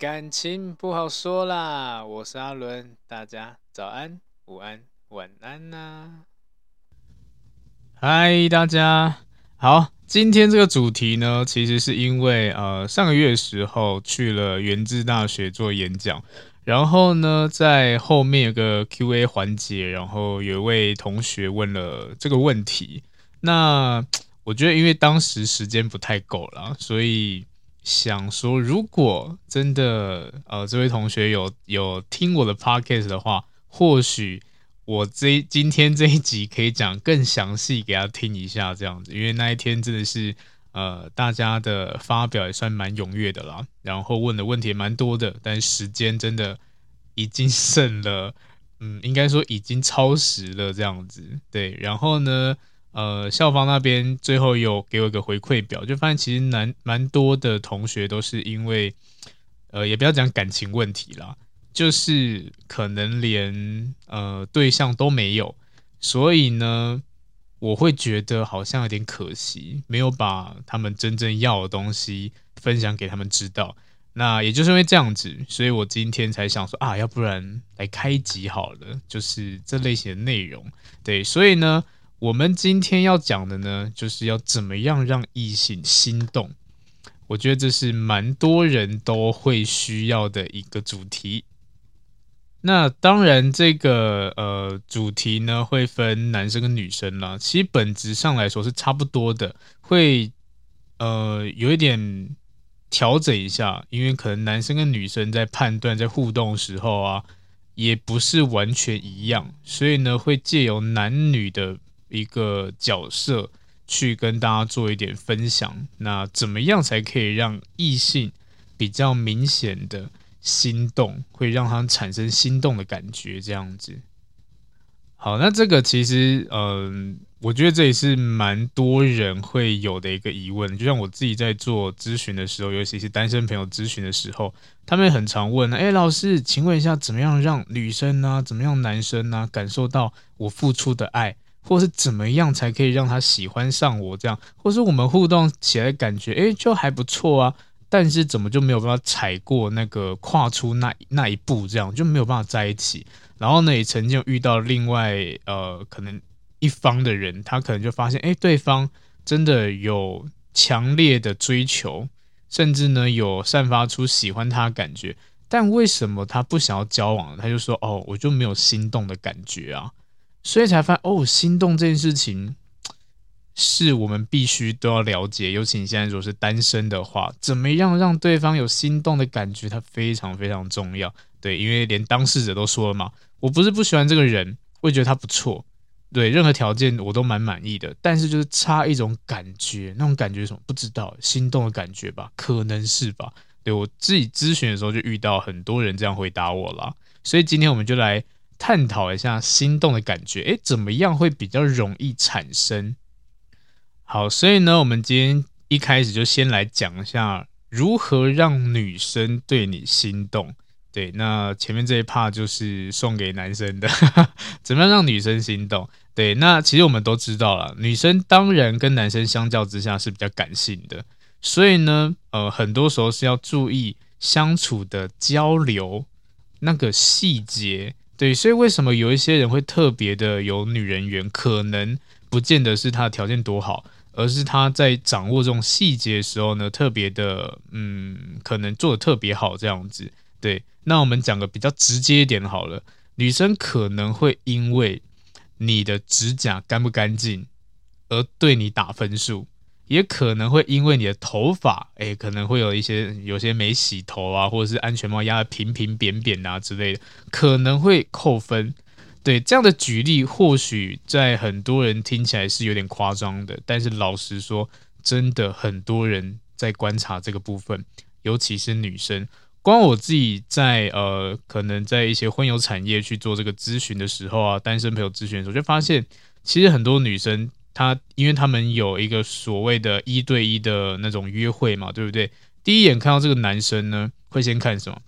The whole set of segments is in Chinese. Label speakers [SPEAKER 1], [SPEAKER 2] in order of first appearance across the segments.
[SPEAKER 1] 感情不好说啦，我是阿伦，大家早安、午安、晚安呐、嗨，大家好，今天这个主题呢，其实是因为呃上个月的时候去了元智大学做演讲，然后呢在后面有个 Q&A 环节，然后有一位同学问了这个问题，那我觉得因为当时时间不太够了，所以。想说，如果真的呃，这位同学有有听我的 podcast 的话，或许我这今天这一集可以讲更详细给他听一下这样子，因为那一天真的是呃，大家的发表也算蛮踊跃的啦，然后问的问题也蛮多的，但时间真的已经剩了，嗯，应该说已经超时了这样子，对，然后呢，呃，校方那边最后有给我一个回馈表，就发现其实蛮蛮多的同学都是因为，呃，也不要讲感情问题啦，就是可能连呃对象都没有，所以呢，我会觉得好像有点可惜，没有把他们真正要的东西分享给他们知道。那也就是因为这样子，所以我今天才想说啊，要不然来开集好了，就是这类型的内容。对，所以呢。我们今天要讲的呢，就是要怎么样让异性心动。我觉得这是蛮多人都会需要的一个主题。那当然，这个呃主题呢会分男生跟女生啦。其实本质上来说是差不多的，会呃有一点调整一下，因为可能男生跟女生在判断在互动的时候啊，也不是完全一样，所以呢会借由男女的。一个角色去跟大家做一点分享，那怎么样才可以让异性比较明显的心动，会让他产生心动的感觉？这样子。好，那这个其实，嗯、我觉得这也是蛮多人会有的一个疑问。就像我自己在做咨询的时候，尤其是单身朋友咨询的时候，他们很常问：哎，老师，请问一下，怎么样让女生呢、怎么样男生呢、感受到我付出的爱？或是怎么样才可以让他喜欢上我？这样，或是我们互动起来感觉，诶，就还不错啊。但是怎么就没有办法踩过那个跨出那那一步？这样就没有办法在一起。然后呢，也曾经遇到另外呃，可能一方的人，他可能就发现，诶，对方真的有强烈的追求，甚至呢有散发出喜欢他的感觉。但为什么他不想要交往？他就说，哦，我就没有心动的感觉啊。所以才发现哦，心动这件事情是我们必须都要了解。尤其你现在如果是单身的话，怎么样让对方有心动的感觉，它非常非常重要。对，因为连当事者都说了嘛，我不是不喜欢这个人，我觉得他不错，对，任何条件我都蛮满意的，但是就是差一种感觉，那种感觉什么？不知道，心动的感觉吧？可能是吧？对，我自己咨询的时候就遇到很多人这样回答我了，所以今天我们就来。探讨一下心动的感觉，诶，怎么样会比较容易产生？好，所以呢，我们今天一开始就先来讲一下如何让女生对你心动。对，那前面这一 part 就是送给男生的，怎么样让女生心动？对，那其实我们都知道了，女生当然跟男生相较之下是比较感性的，所以呢，呃，很多时候是要注意相处的交流那个细节。对，所以为什么有一些人会特别的有女人缘？可能不见得是他的条件多好，而是他在掌握这种细节的时候呢，特别的，嗯，可能做的特别好这样子。对，那我们讲个比较直接一点好了，女生可能会因为你的指甲干不干净而对你打分数。也可能会因为你的头发，诶，可能会有一些有些没洗头啊，或者是安全帽压得平平扁扁啊之类的，可能会扣分。对，这样的举例，或许在很多人听起来是有点夸张的，但是老实说，真的很多人在观察这个部分，尤其是女生。光我自己在呃，可能在一些婚友产业去做这个咨询的时候啊，单身朋友咨询的时候，就发现其实很多女生。他因为他们有一个所谓的一对一的那种约会嘛，对不对？第一眼看到这个男生呢，会先看什么？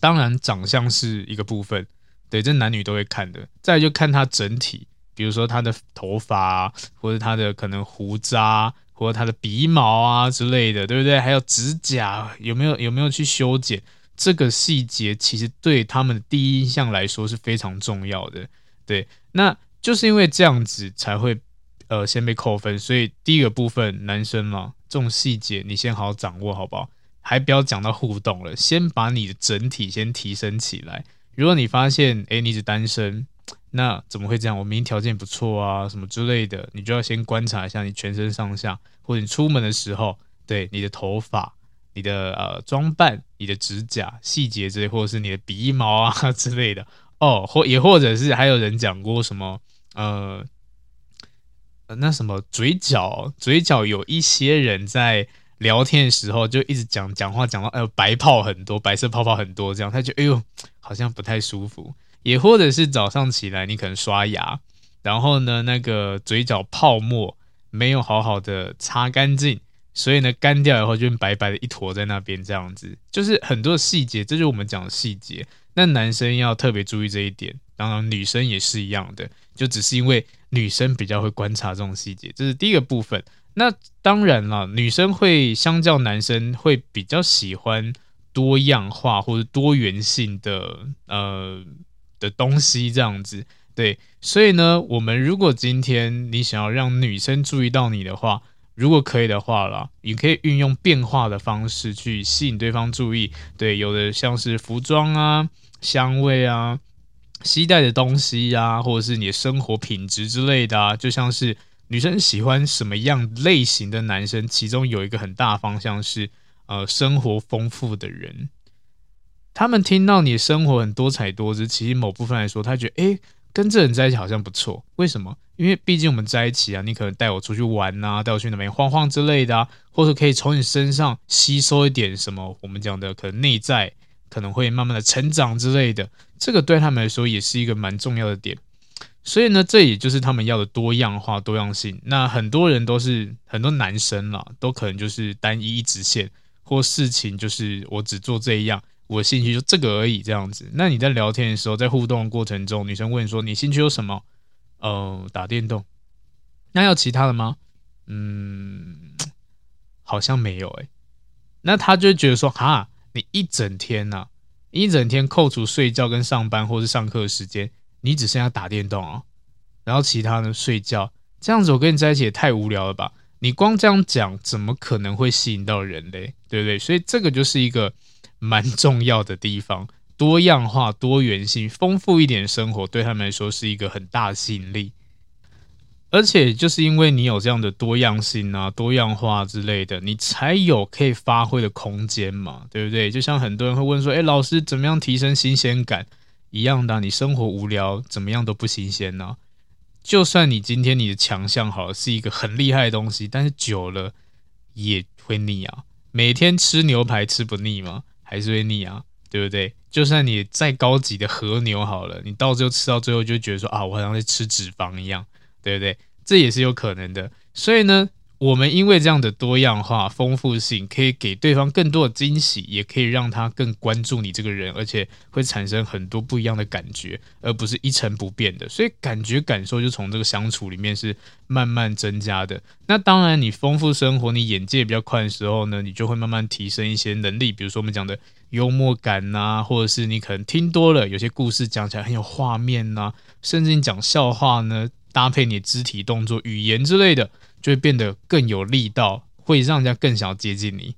[SPEAKER 1] 当然长相是一个部分，对，这男女都会看的。再就看他整体，比如说他的头发，或者他的可能胡渣，或者他的鼻毛啊之类的，对不对？还有指甲有没有有没有去修剪，这个细节其实对他们的第一印象来说是非常重要的。对，那就是因为这样子才会呃先被扣分，所以第一个部分男生嘛，这种细节你先好好掌握，好不好？还不要讲到互动了，先把你的整体先提升起来。如果你发现诶你是单身。那怎么会这样？我明明条件不错啊，什么之类的，你就要先观察一下你全身上下，或者你出门的时候，对你的头发、你的呃装扮、你的指甲细节之类，或者是你的鼻毛啊 之类的哦，或也或者是还有人讲过什么呃，那什么嘴角，嘴角有一些人在聊天的时候就一直讲讲话讲到哎呦白泡很多，白色泡泡很多这样，他就哎呦好像不太舒服。也或者是早上起来，你可能刷牙，然后呢，那个嘴角泡沫没有好好的擦干净，所以呢，干掉以后就白白的一坨在那边，这样子，就是很多细节，这就是我们讲的细节。那男生要特别注意这一点，当然女生也是一样的，就只是因为女生比较会观察这种细节，这是第一个部分。那当然了，女生会相较男生会比较喜欢多样化或者多元性的，呃。的东西这样子，对，所以呢，我们如果今天你想要让女生注意到你的话，如果可以的话啦，你可以运用变化的方式去吸引对方注意。对，有的像是服装啊、香味啊、携带的东西啊，或者是你的生活品质之类的啊，就像是女生喜欢什么样类型的男生，其中有一个很大方向是呃，生活丰富的人。他们听到你生活很多彩多姿，其实某部分来说，他觉得诶，跟这人在一起好像不错。为什么？因为毕竟我们在一起啊，你可能带我出去玩呐、啊，带我去哪边晃晃之类的啊，或者可以从你身上吸收一点什么，我们讲的可能内在可能会慢慢的成长之类的。这个对他们来说也是一个蛮重要的点。所以呢，这也就是他们要的多样化、多样性。那很多人都是很多男生啦，都可能就是单一一直线，或事情就是我只做这一样。我兴趣就这个而已，这样子。那你在聊天的时候，在互动的过程中，女生问说：“你兴趣有什么？”呃，打电动。那有其他的吗？嗯，好像没有诶。那他就觉得说：“哈，你一整天呐、啊，一整天扣除睡觉跟上班或是上课的时间，你只剩下打电动啊。然后其他呢，睡觉。这样子我跟你在一起也太无聊了吧？你光这样讲，怎么可能会吸引到人嘞？对不对？所以这个就是一个。蛮重要的地方，多样化、多元性、丰富一点生活，对他们来说是一个很大的吸引力。而且，就是因为你有这样的多样性啊、多样化之类的，你才有可以发挥的空间嘛，对不对？就像很多人会问说：“诶，老师，怎么样提升新鲜感？”一样的，你生活无聊，怎么样都不新鲜呢？就算你今天你的强项好是一个很厉害的东西，但是久了也会腻啊。每天吃牛排吃不腻吗？还是会腻啊，对不对？就算你再高级的和牛好了，你到最后吃到最后就觉得说啊，我好像在吃脂肪一样，对不对？这也是有可能的。所以呢。我们因为这样的多样化、丰富性，可以给对方更多的惊喜，也可以让他更关注你这个人，而且会产生很多不一样的感觉，而不是一成不变的。所以感觉感受就从这个相处里面是慢慢增加的。那当然，你丰富生活，你眼界比较宽的时候呢，你就会慢慢提升一些能力，比如说我们讲的幽默感呐、或者是你可能听多了，有些故事讲起来很有画面呐、甚至你讲笑话呢，搭配你肢体动作、语言之类的。就会变得更有力道，会让人家更想要接近你。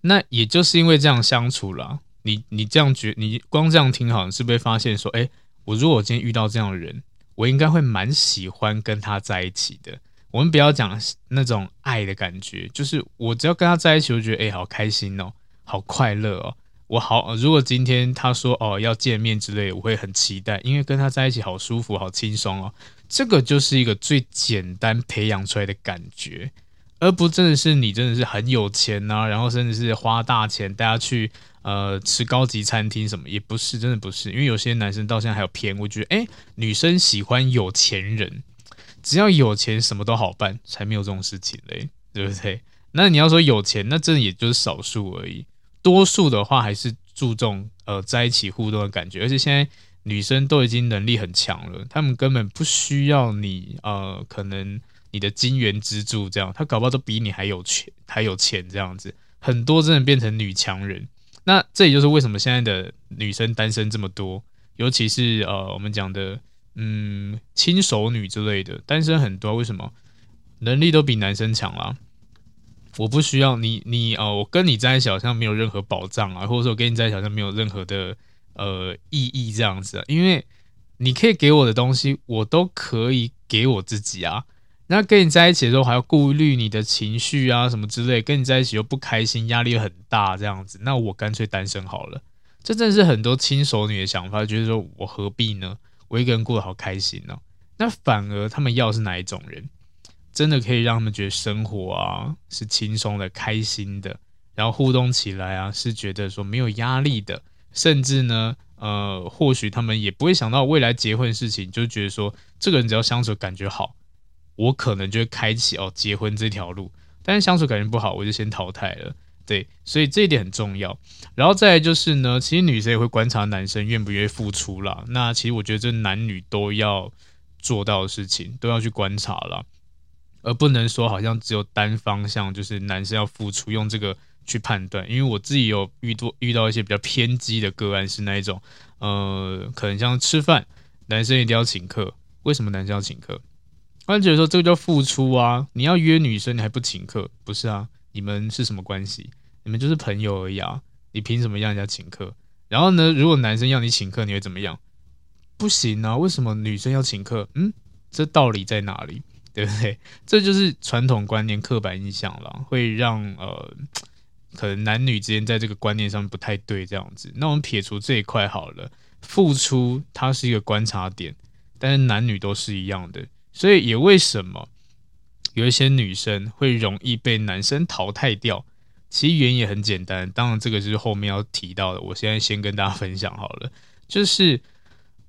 [SPEAKER 1] 那也就是因为这样相处了，你你这样觉，你光这样听好，你是不是发现说，诶，我如果今天遇到这样的人，我应该会蛮喜欢跟他在一起的。我们不要讲那种爱的感觉，就是我只要跟他在一起，我觉得诶，好开心哦，好快乐哦。我好，如果今天他说哦要见面之类，我会很期待，因为跟他在一起好舒服，好轻松哦。这个就是一个最简单培养出来的感觉，而不真的是你真的是很有钱呐、然后甚至是花大钱带他去呃吃高级餐厅什么，也不是，真的不是。因为有些男生到现在还有偏，我觉得诶，女生喜欢有钱人，只要有钱什么都好办，才没有这种事情嘞，对不对？那你要说有钱，那真的也就是少数而已，多数的话还是注重呃在一起互动的感觉，而且现在。女生都已经能力很强了，她们根本不需要你呃，可能你的金元支柱，这样他搞不好都比你还有钱，还有钱这样子。很多真的变成女强人，那这也就是为什么现在的女生单身这么多，尤其是呃我们讲的嗯轻熟女之类的单身很多，为什么？能力都比男生强啦。我不需要你，你哦、我跟你在一起好像没有任何保障啊，或者说我跟你在一起好像没有任何的呃意义这样子啊，因为你可以给我的东西，我都可以给我自己啊。那跟你在一起的时候还要顾虑你的情绪啊什么之类，跟你在一起又不开心，压力又很大这样子，那我干脆单身好了。这正是很多轻熟女的想法，觉得说我何必呢？我一个人过得好开心呢、哦。那反而他们要是哪一种人？真的可以让他们觉得生活啊是轻松的、开心的，然后互动起来啊是觉得说没有压力的，甚至呢，呃，或许他们也不会想到未来结婚的事情，就觉得说这个人只要相处感觉好，我可能就会开启哦结婚这条路。但是相处感觉不好，我就先淘汰了。对，所以这一点很重要。然后再来就是呢，其实女生也会观察男生愿不愿意付出啦。那其实我觉得这男女都要做到的事情，都要去观察啦。而不能说好像只有单方向，就是男生要付出，用这个去判断。因为我自己有遇多遇到一些比较偏激的个案，是那一种，呃，可能像吃饭，男生一定要请客。为什么男生要请客？他觉得说这个叫付出啊，你要约女生你还不请客，不是啊？你们是什么关系？你们就是朋友而已啊，你凭什么让人家请客？然后呢，如果男生要你请客，你会怎么样？不行啊，为什么女生要请客？嗯，这道理在哪里？对不对？这就是传统观念、刻板印象了，会让呃，可能男女之间在这个观念上不太对这样子。那我们撇除这一块好了，付出它是一个观察点，但是男女都是一样的，所以也为什么有一些女生会容易被男生淘汰掉？其实原因也很简单，当然这个就是后面要提到的。我现在先跟大家分享好了，就是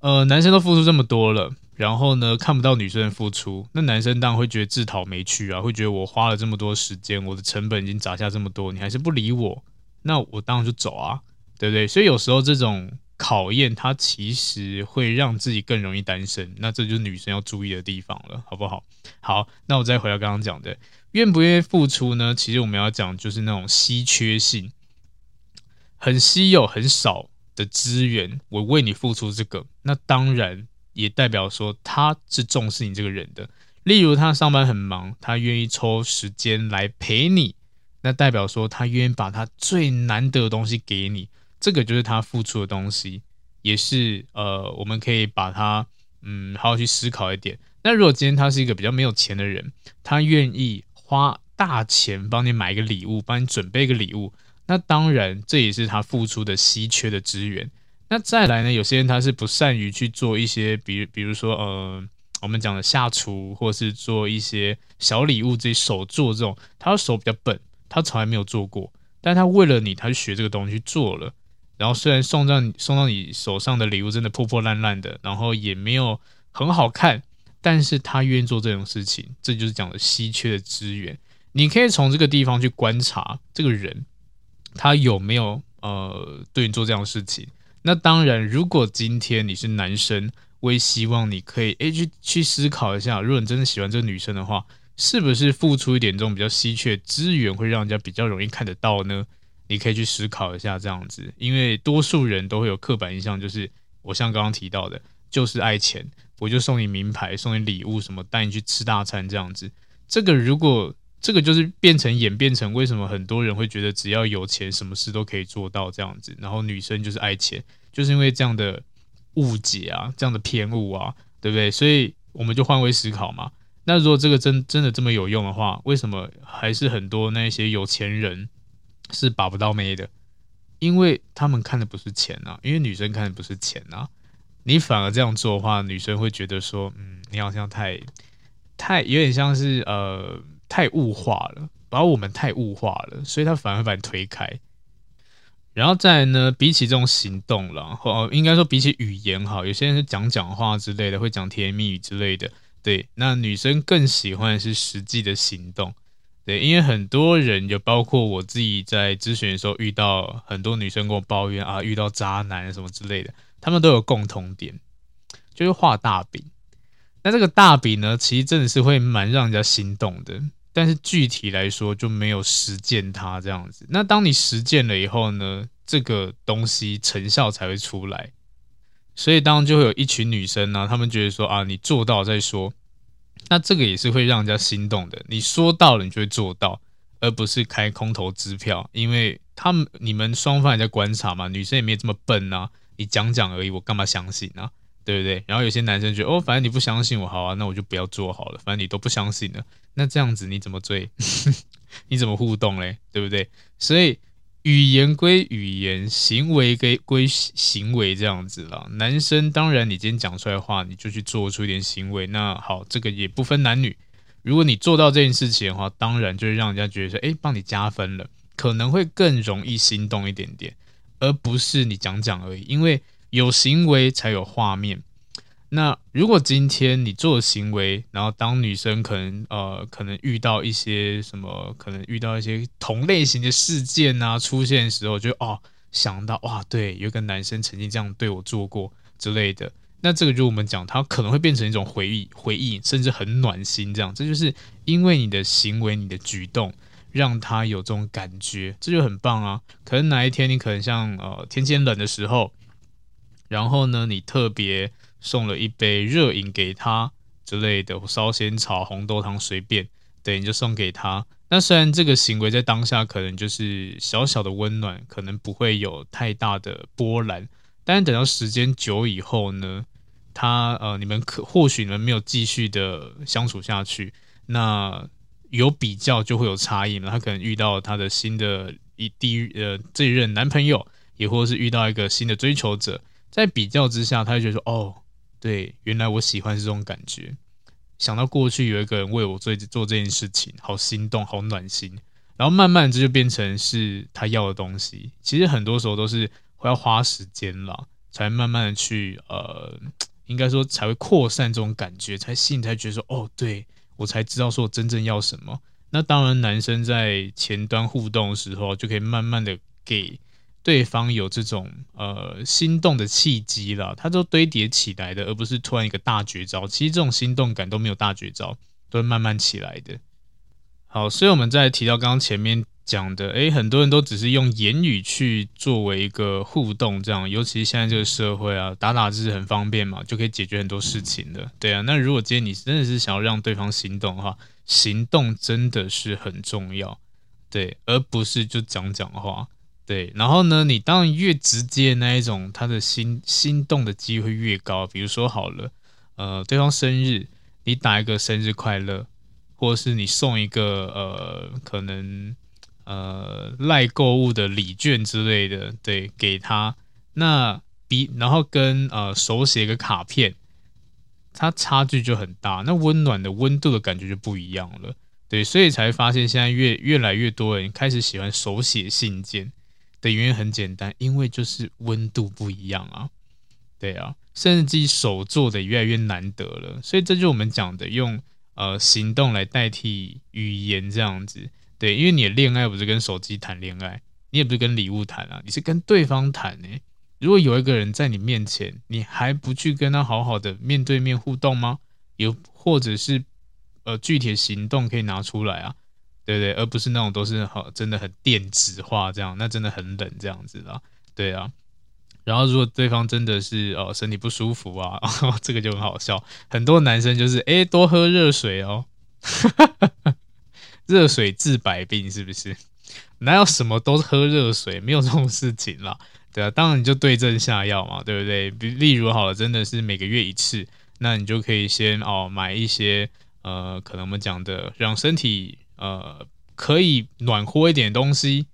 [SPEAKER 1] 呃，男生都付出这么多了。然后呢，看不到女生的付出，那男生当然会觉得自讨没趣啊，会觉得我花了这么多时间，我的成本已经砸下这么多，你还是不理我，那我当然就走啊，对不对？所以有时候这种考验，它其实会让自己更容易单身，那这就是女生要注意的地方了，好不好？好，那我再回到刚刚讲的，愿不愿意付出呢？其实我们要讲就是那种稀缺性，很稀有、很少的资源，我为你付出这个，那当然。也代表说他是重视你这个人的，例如他上班很忙，他愿意抽时间来陪你，那代表说他愿意把他最难得的东西给你，这个就是他付出的东西，也是呃，我们可以把他嗯好好去思考一点。那如果今天他是一个比较没有钱的人，他愿意花大钱帮你买一个礼物，帮你准备一个礼物，那当然这也是他付出的稀缺的资源。那再来呢？有些人他是不善于去做一些，比如比如说，呃，我们讲的下厨，或是做一些小礼物，自己手做这种，他的手比较笨，他从来没有做过，但他为了你，他去学这个东西去做了。然后虽然送到你送到你手上的礼物真的破破烂烂的，然后也没有很好看，但是他愿意做这种事情，这就是讲的稀缺的资源。你可以从这个地方去观察这个人，他有没有呃对你做这样的事情。那当然，如果今天你是男生，我也希望你可以诶去去思考一下，如果你真的喜欢这个女生的话，是不是付出一点这种比较稀缺资源会让人家比较容易看得到呢？你可以去思考一下这样子，因为多数人都会有刻板印象，就是我像刚刚提到的，就是爱钱，我就送你名牌，送你礼物什么，带你去吃大餐这样子。这个如果这个就是变成演变成为什么很多人会觉得只要有钱什么事都可以做到这样子，然后女生就是爱钱，就是因为这样的误解啊，这样的偏误啊，对不对？所以我们就换位思考嘛。那如果这个真真的这么有用的话，为什么还是很多那些有钱人是把不到妹的？因为他们看的不是钱啊，因为女生看的不是钱啊。你反而这样做的话，女生会觉得说，嗯，你好像太太有点像是呃。太物化了，把我们太物化了，所以他反而把你推开。然后再呢，比起这种行动了，或应该说比起语言哈，有些人是讲讲话之类的，会讲甜言蜜语之类的。对，那女生更喜欢的是实际的行动。对，因为很多人，就包括我自己在咨询的时候遇到很多女生跟我抱怨啊，遇到渣男什么之类的，他们都有共同点，就是画大饼。那这个大饼呢，其实真的是会蛮让人家心动的。但是具体来说就没有实践它这样子。那当你实践了以后呢，这个东西成效才会出来。所以当就会有一群女生呢、她们觉得说啊，你做到再说。那这个也是会让人家心动的。你说到了，你就会做到，而不是开空头支票。因为他们你们双方也在观察嘛，女生也没有这么笨啊，你讲讲而已，我干嘛相信啊？对不对？然后有些男生觉得哦，反正你不相信我，好啊，那我就不要做好了。反正你都不相信了，那这样子你怎么追？你怎么互动嘞？对不对？所以语言归语言，行为归归行为，这样子啦。男生当然，你今天讲出来的话，你就去做出一点行为。那好，这个也不分男女。如果你做到这件事情的话，当然就是让人家觉得说，哎，帮你加分了，可能会更容易心动一点点，而不是你讲讲而已，因为。有行为才有画面。那如果今天你做的行为，然后当女生可能呃可能遇到一些什么，可能遇到一些同类型的事件啊出现的时候，就哦想到哇，对，有个男生曾经这样对我做过之类的。那这个就我们讲，它可能会变成一种回忆，回忆甚至很暖心这样。这就是因为你的行为、你的举动，让他有这种感觉，这就很棒啊。可能哪一天你可能像呃天气冷的时候。然后呢，你特别送了一杯热饮给他之类的，烧仙草、红豆汤随便，对，你就送给他。那虽然这个行为在当下可能就是小小的温暖，可能不会有太大的波澜，但是等到时间久以后呢，他呃，你们可或许你们没有继续的相处下去，那有比较就会有差异了。他可能遇到他的新的一第一呃这一任男朋友，也或是遇到一个新的追求者。在比较之下，他就觉得说：“哦，对，原来我喜欢是这种感觉。想到过去有一个人为我做做这件事情，好心动，好暖心。然后慢慢这就变成是他要的东西。其实很多时候都是会要花时间了，才慢慢的去呃，应该说才会扩散这种感觉，才心里才觉得说：哦，对，我才知道说我真正要什么。那当然，男生在前端互动的时候，就可以慢慢的给。”对方有这种呃心动的契机了，它都堆叠起来的，而不是突然一个大绝招。其实这种心动感都没有大绝招，都是慢慢起来的。好，所以我们再提到刚刚前面讲的，诶，很多人都只是用言语去作为一个互动，这样，尤其是现在这个社会啊，打打字很方便嘛，就可以解决很多事情的。对啊，那如果今天你真的是想要让对方心动的话，行动真的是很重要，对，而不是就讲讲话。对，然后呢，你当然越直接那一种，他的心心动的机会越高。比如说好了，呃，对方生日，你打一个生日快乐，或是你送一个呃，可能呃赖购物的礼券之类的，对，给他，那比然后跟呃手写个卡片，它差距就很大，那温暖的温度的感觉就不一样了。对，所以才发现现在越越来越多人开始喜欢手写信件。的原因很简单，因为就是温度不一样啊，对啊，甚至自己手做的越来越难得了，所以这就是我们讲的用呃行动来代替语言这样子，对，因为你的恋爱不是跟手机谈恋爱，你也不是跟礼物谈啊，你是跟对方谈呢。如果有一个人在你面前，你还不去跟他好好的面对面互动吗？有或者是呃具体的行动可以拿出来啊？对对，而不是那种都是好，真的很电子化这样，那真的很冷这样子啦。对啊，然后如果对方真的是哦身体不舒服啊，这个就很好笑。很多男生就是哎多喝热水哦，热水治百病是不是？哪有什么都喝热水？没有这种事情啦。对啊，当然你就对症下药嘛，对不对？比例如好了，真的是每个月一次，那你就可以先哦买一些呃，可能我们讲的让身体。呃，可以暖和一点东西，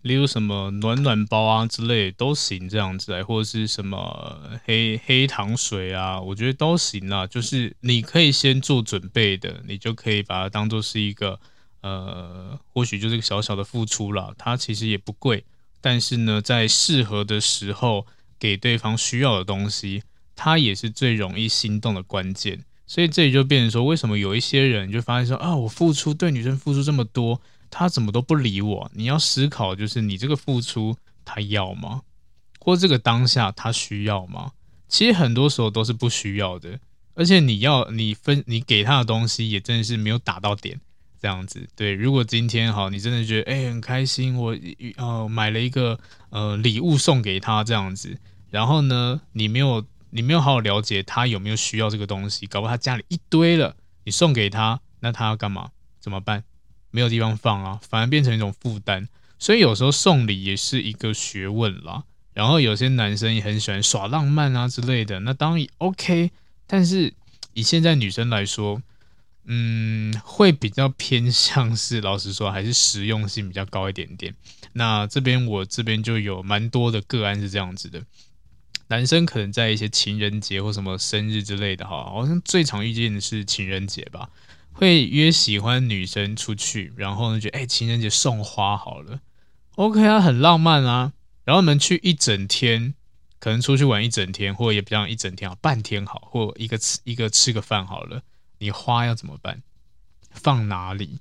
[SPEAKER 1] 例如什么暖暖包啊之类都行，这样子来，或者是什么黑黑糖水啊，我觉得都行啦。就是你可以先做准备的，你就可以把它当做是一个呃，或许就是个小小的付出啦。它其实也不贵，但是呢，在适合的时候给对方需要的东西，它也是最容易心动的关键。所以这里就变成说，为什么有一些人就发现说啊，我付出对女生付出这么多，她怎么都不理我？你要思考，就是你这个付出，她要吗？或这个当下她需要吗？其实很多时候都是不需要的，而且你要你分你给她的东西也真的是没有打到点，这样子。对，如果今天好，你真的觉得哎、很开心，我呃买了一个呃礼物送给她这样子，然后呢，你没有你没有好好了解他有没有需要这个东西，搞不好他家里一堆了，你送给他，那他要干嘛？怎么办？没有地方放啊，反而变成一种负担。所以有时候送礼也是一个学问啦。然后有些男生也很喜欢耍浪漫啊之类的，那当然 OK。但是以现在女生来说，嗯，会比较偏向是，老实说还是实用性比较高一点点。那这边我这边就有蛮多的个案是这样子的，男生可能在一些情人节或什么生日之类的哈，好像最常遇见的是情人节吧。会约喜欢女生出去，然后呢，觉得哎，情人节送花好了，OK 啊，很浪漫啊。然后你们去一整天，可能出去玩一整天，或也不像一整天啊，半天好，或一个吃一个吃个饭好了。你花要怎么办？放哪里？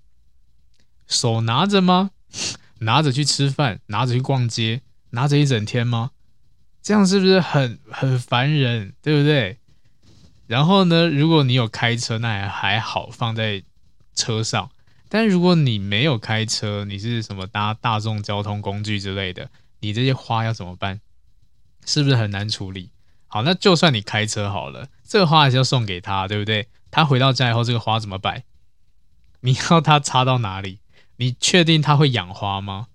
[SPEAKER 1] 手拿着吗？拿着去吃饭，拿着去逛街，拿着一整天吗？这样是不是很很烦人？对不对？然后呢，如果你有开车，那还还好，放在车上。但如果你没有开车，你是什么搭大众交通工具之类的，你这些花要怎么办？是不是很难处理？好，那就算你开车好了，这个花还是要送给他，对不对？他回到家以后，这个花怎么摆？你要他插到哪里？你确定他会养花吗？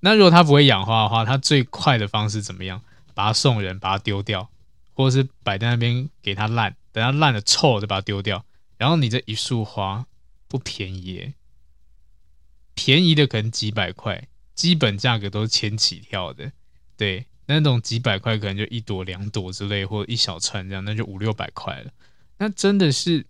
[SPEAKER 1] 那如果他不会养花的话，他最快的方式怎么样？把它送人，把它丢掉，或者是摆在那边给它烂。等它烂了臭，就把它丢掉。然后你这一束花不便宜，便宜的可能几百块，基本价格都是千起跳的。对，那种几百块可能就一朵两朵之类，或者一小串这样，那就五六百块了。那真的是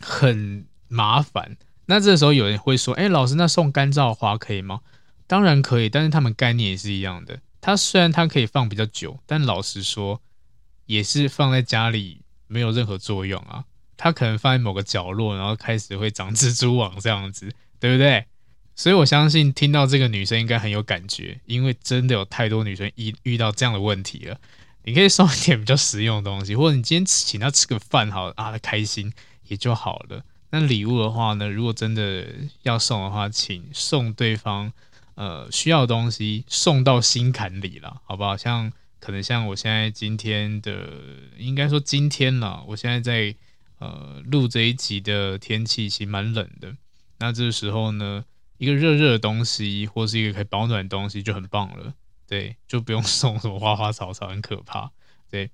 [SPEAKER 1] 很麻烦。那这时候有人会说：“哎，老师，那送干燥花可以吗？”当然可以，但是他们概念也是一样的。它虽然它可以放比较久，但老实说，也是放在家里。没有任何作用啊！它可能放在某个角落，然后开始会长蜘蛛网这样子，对不对？所以我相信听到这个女生应该很有感觉，因为真的有太多女生遇遇到这样的问题了。你可以送一点比较实用的东西，或者你今天请她吃个饭，好啊，她开心也就好了。那礼物的话呢，如果真的要送的话，请送对方呃需要的东西，送到心坎里了，好不好？像。可能像我现在今天的，应该说今天了。我现在在呃录这一集的天气其实蛮冷的，那这个时候呢，一个热热的东西或是一个可以保暖的东西就很棒了。对，就不用送什么花花草草，很可怕。对，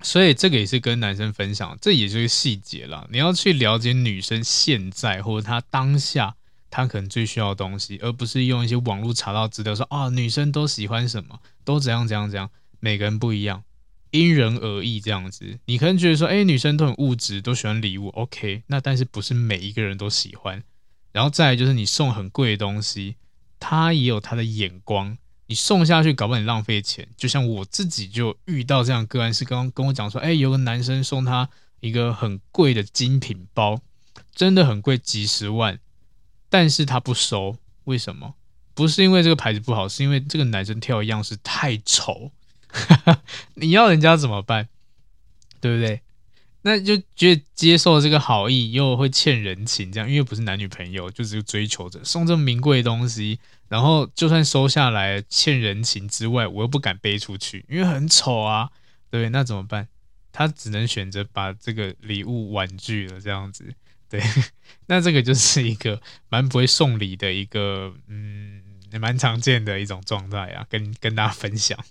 [SPEAKER 1] 所以这个也是跟男生分享，这也是个细节啦。你要去了解女生现在或者她当下他可能最需要的东西，而不是用一些网络查到资料说啊，女生都喜欢什么，都怎样怎样怎样。每个人不一样，因人而异这样子。你可能觉得说，哎，女生都很物质，都喜欢礼物，OK。那但是不是每一个人都喜欢。然后再就是你送很贵的东西，他也有他的眼光。你送下去，搞不好你浪费钱。就像我自己就遇到这样个案，是刚刚跟我讲说，哎，有个男生送他一个很贵的精品包，真的很贵，几十万，但是他不收，为什么？不是因为这个牌子不好，是因为这个男生挑的样式太丑。你要人家怎么办？对不对？那就觉接受这个好意，又会欠人情，这样，因为不是男女朋友，就只是追求者送这么名贵的东西，然后就算收下来欠人情之外，我又不敢背出去，因为很丑啊，对？那怎么办？他只能选择把这个礼物婉拒了，这样子。对，那这个就是一个蛮不会送礼的一个，嗯，也蛮常见的一种状态啊，跟跟大家分享。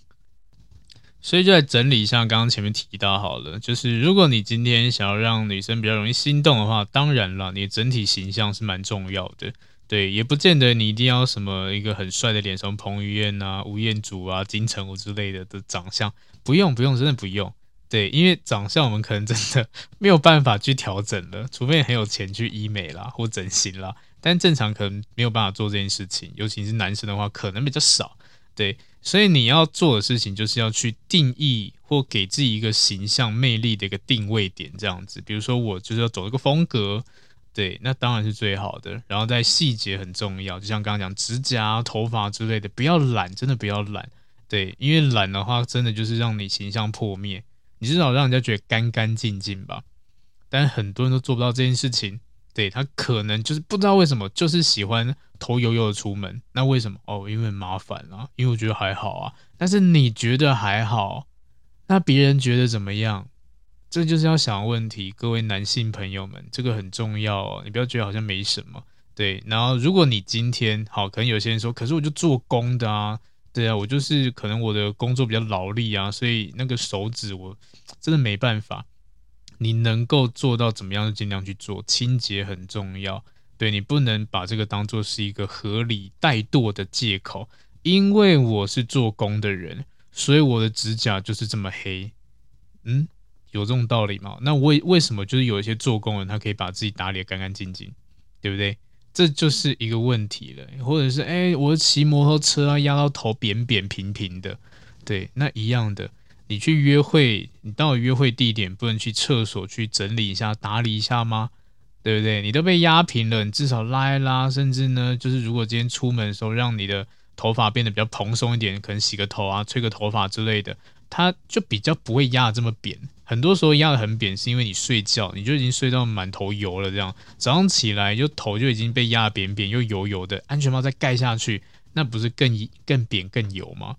[SPEAKER 1] 所以就在整理一下刚刚前面提到好了，就是如果你今天想要让女生比较容易心动的话，当然了，你的整体形象是蛮重要的。对，也不见得你一定要什么一个很帅的脸，什么彭于晏啊、吴彦祖啊、金城武之类的的长相，不用不用，真的不用。对，因为长相我们可能真的 没有办法去调整了，除非很有钱去医美啦或整形啦，但正常可能没有办法做这件事情，尤其是男生的话，可能比较少。对。所以你要做的事情就是要去定义或给自己一个形象魅力的一个定位点，这样子。比如说我就是要走一个风格，对，那当然是最好的。然后在细节很重要，就像刚刚讲指甲、头发之类的，不要懒，真的不要懒，对，因为懒的话，真的就是让你形象破灭。你至少让人家觉得干干净净吧。但很多人都做不到这件事情。对，他可能就是不知道为什么，就是喜欢头油油的出门。那为什么？哦，因为麻烦啊，因为我觉得还好啊。但是你觉得还好，那别人觉得怎么样？这就是要想问题，各位男性朋友们，这个很重要哦。你不要觉得好像没什么。对，然后如果你今天好，可能有些人说，可是我就做工的啊，对啊，我就是可能我的工作比较劳力啊，所以那个手指我真的没办法。你能够做到怎么样，就尽量去做。清洁很重要，对，你不能把这个当做是一个合理怠惰的借口。因为我是做工的人，所以我的指甲就是这么黑。嗯，有这种道理吗？那为为什么就是有一些做工人，他可以把自己打理的干干净净，对不对？这就是一个问题了。或者是哎，我骑摩托车啊，压到头扁扁平平的，对，那一样的。你去约会，你到约会地点，不能去厕所去整理一下、打理一下吗？对不对？你都被压平了，你至少拉一拉，甚至呢，就是如果今天出门的时候，让你的头发变得比较蓬松一点，可能洗个头啊、吹个头发之类的，它就比较不会压的这么扁。很多时候压的很扁，是因为你睡觉，你就已经睡到满头油了，这样早上起来就头就已经被压扁扁又油油的，安全帽再盖下去，那不是更更扁更油吗？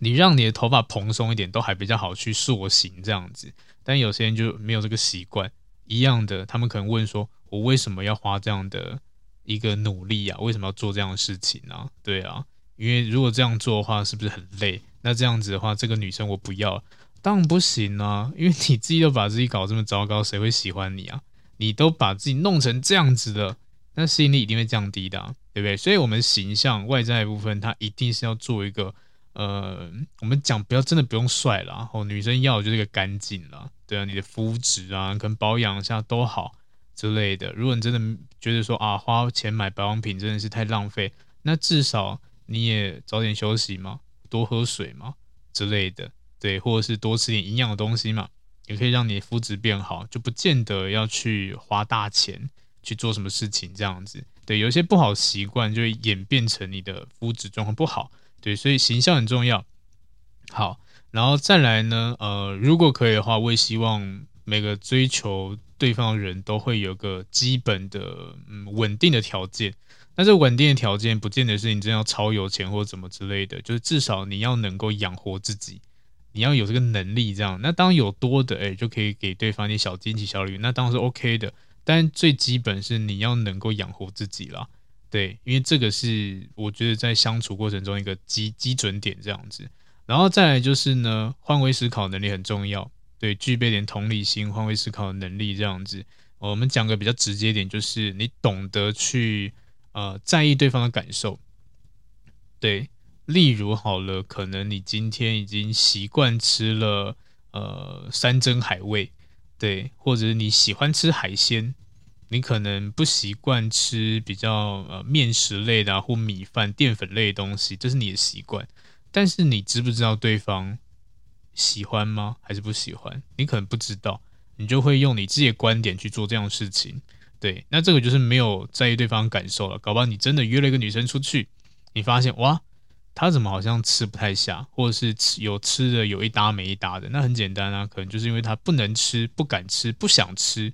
[SPEAKER 1] 你让你的头发蓬松一点，都还比较好去塑形这样子。但有些人就没有这个习惯，一样的，他们可能问说：“我为什么要花这样的一个努力啊？为什么要做这样的事情呢？”对啊，因为如果这样做的话，是不是很累？那这样子的话，这个女生我不要，当然不行啊！因为你自己都把自己搞这么糟糕，谁会喜欢你啊？你都把自己弄成这样子的，那吸引力一定会降低的，对不对？所以，我们形象外在部分，它一定是要做一个。呃，我们讲不要真的不用帅啦，哦，女生要的就是一个干净了，对啊，你的肤质啊，可能保养一下都好之类的。如果你真的觉得说啊，花钱买保养品真的是太浪费，那至少你也早点休息嘛，多喝水嘛之类的，对，或者是多吃点营养的东西嘛，也可以让你肤质变好，就不见得要去花大钱去做什么事情这样子。对，有一些不好习惯就会演变成你的肤质状况不好。对，所以形象很重要。好，然后再来呢，呃，如果可以的话，我也希望每个追求对方的人都会有个基本的、嗯，稳定的条件。那这稳定的条件，不见得是你真要超有钱或者怎么之类的，就是至少你要能够养活自己，你要有这个能力。这样，那当有多的，哎，就可以给对方一点小惊喜、小礼物，那当然是 OK 的。但最基本是你要能够养活自己啦。对，因为这个是我觉得在相处过程中一个基基准点这样子，然后再来就是呢，换位思考能力很重要，对，具备点同理心、换位思考能力这样子。我们讲个比较直接点，就是你懂得去呃在意对方的感受。对，例如好了，可能你今天已经习惯吃了呃山珍海味，对，或者你喜欢吃海鲜。你可能不习惯吃比较呃面食类的啊，或米饭淀粉类的东西，这是你的习惯。但是你知不知道对方喜欢吗？还是不喜欢？你可能不知道，你就会用你自己的观点去做这样的事情。对，那这个就是没有在意对方感受了。搞不好你真的约了一个女生出去，你发现哇，她怎么好像吃不太下，或者是吃有吃的有一搭没一搭的。那很简单啊，可能就是因为她不能吃、不敢吃、不想吃。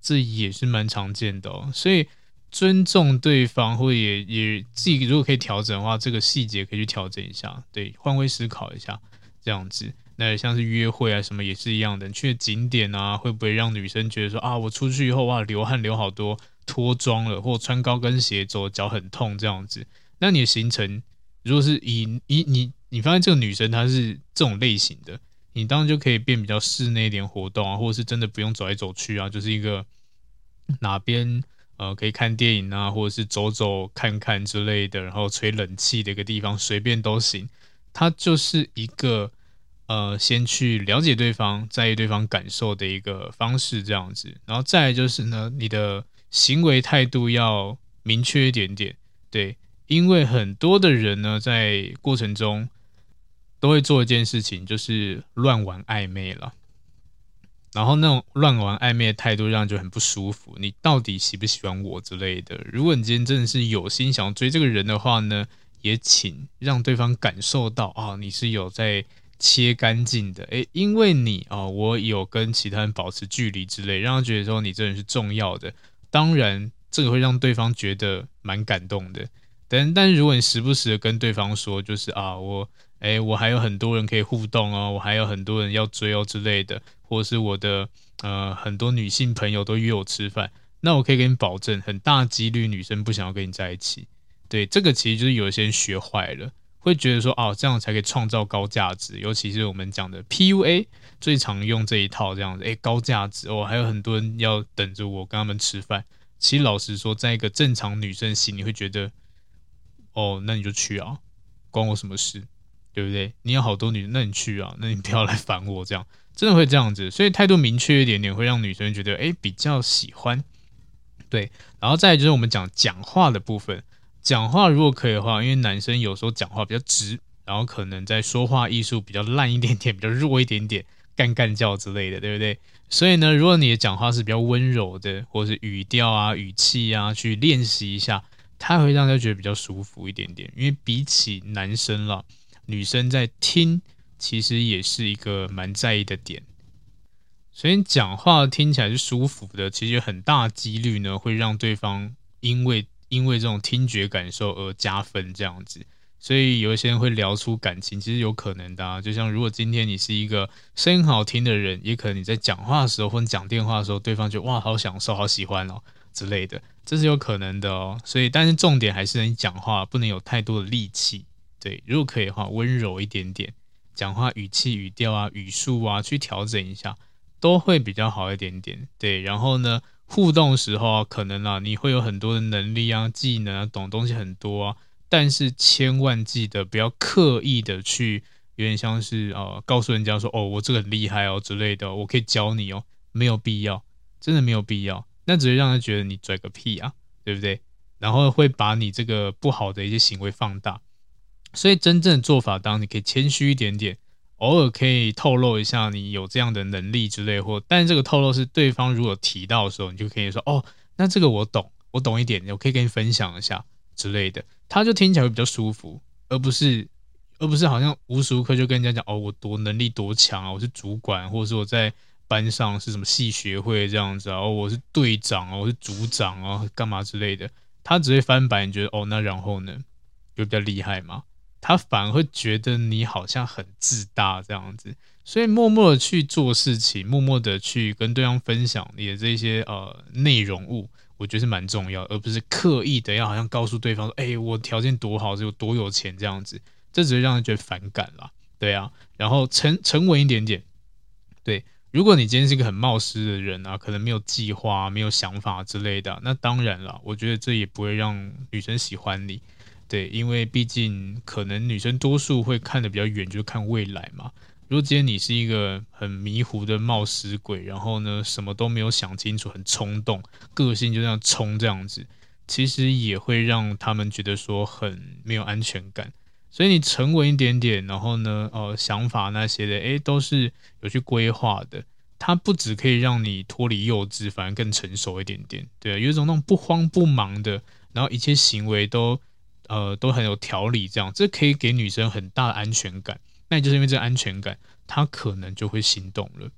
[SPEAKER 1] 这也是蛮常见的哦，所以尊重对方，或也也自己如果可以调整的话，这个细节可以去调整一下，对，换位思考一下，这样子。那像是约会啊什么也是一样的，去景点啊，会不会让女生觉得说啊，我出去以后哇流汗流好多，脱妆了，或穿高跟鞋走脚很痛这样子。那你的行程如果是以以你你发现这个女生她是这种类型的。你当然就可以变比较室内一点活动啊，或者是真的不用走来走去啊，就是一个哪边呃可以看电影啊，或者是走走看看之类的，然后吹冷气的一个地方，随便都行。它就是一个呃先去了解对方，在意对方感受的一个方式这样子。然后再就是呢，你的行为态度要明确一点点，对，因为很多的人呢在过程中。都会做一件事情，就是乱玩暧昧了。然后那种乱玩暧昧的态度，让人就很不舒服。你到底喜不喜欢我之类的？如果你今天真的是有心想追这个人的话呢，也请让对方感受到啊，你是有在切干净的，诶，因为你哦，我有跟其他人保持距离之类，让他觉得说你这人是重要的。当然，这个会让对方觉得蛮感动的。但但如果你时不时的跟对方说，就是啊，我诶，我还有很多人可以互动哦，我还有很多人要追哦之类的，或是我的呃很多女性朋友都约我吃饭，那我可以给你保证，很大几率女生不想要跟你在一起。对，这个其实就是有些人学坏了，会觉得说哦，这样才可以创造高价值，尤其是我们讲的 PUA 最常用这一套这样子，诶，高价值哦，还有很多人要等着我跟他们吃饭。其实老实说，在一个正常女生心里会觉得，哦，那你就去啊，关我什么事，对不对？你有好多女，那你去啊，那你不要来烦我，这样真的会这样子。所以态度明确一点点，会让女生觉得，诶，比较喜欢。对，然后再就是我们讲讲话的部分。讲话如果可以的话，因为男生有时候讲话比较直，然后可能在说话艺术比较烂一点点，比较弱一点点，干干叫之类的，对不对？所以呢，如果你的讲话是比较温柔的，或是语调啊、语气啊，去练习一下，它会让他觉得比较舒服一点点。因为比起男生啦，女生在听其实也是一个蛮在意的点。所以讲话听起来是舒服的，其实很大几率呢会让对方因为。因为这种听觉感受而加分，这样子，所以有一些人会聊出感情，其实有可能的啊。就像如果今天你是一个声音好听的人，也可能你在讲话的时候或者讲电话的时候，对方就哇，好享受，好喜欢哦之类的，这是有可能的哦。所以，但是重点还是你讲话不能有太多的力气，对，如果可以的话，温柔一点点，讲话语气、语调啊、语速啊，去调整一下，都会比较好一点点。对，然后呢，互动时候啊，可能啊，你会有很多的能力啊、技能啊，懂东西很多啊，但是千万记得不要刻意的去，有点像是呃，告诉人家说哦，我这个很厉害哦之类的，我可以教你哦，没有必要，真的没有必要，那只会让他觉得你拽个屁啊，对不对？然后会把你这个不好的一些行为放大，所以真正的做法，当你可以谦虚一点点。偶尔可以透露一下你有这样的能力之类，或但这个透露是对方如果提到的时候，你就可以说哦，那这个我懂，我懂一点，我可以跟你分享一下之类的，他就听起来会比较舒服，而不是而不是好像无时无刻就跟人家讲哦，我多能力多强啊，我是主管，或者是我在班上是什么系学会这样子啊，哦，我是队长啊，我是组长啊，干嘛之类的，他只会翻白，你觉得哦，那然后呢，就比较厉害吗？他反而会觉得你好像很自大这样子，所以默默的去做事情，默默的去跟对方分享你的这些呃内容物，我觉得是蛮重要，而不是刻意的要好像告诉对方说，哎，我条件多好，有多有钱这样子，这只会让人觉得反感啦。对啊，然后沉沉稳一点点，对，如果你今天是一个很冒失的人啊，可能没有计划、没有想法之类的，那当然了，我觉得这也不会让女生喜欢你。对，因为毕竟可能女生多数会看得比较远，就是看未来嘛。如果今天你是一个很迷糊的冒失鬼，然后呢，什么都没有想清楚，很冲动，个性就这样冲这样子，其实也会让他们觉得说很没有安全感。所以你沉稳一点点，然后呢，呃，想法那些的，诶，都是有去规划的。它不只可以让你脱离幼稚，反而更成熟一点点。对，有一种那种不慌不忙的，然后一切行为都。呃，都很有条理，这样这可以给女生很大的安全感。那也就是因为这安全感，她可能就会心动了。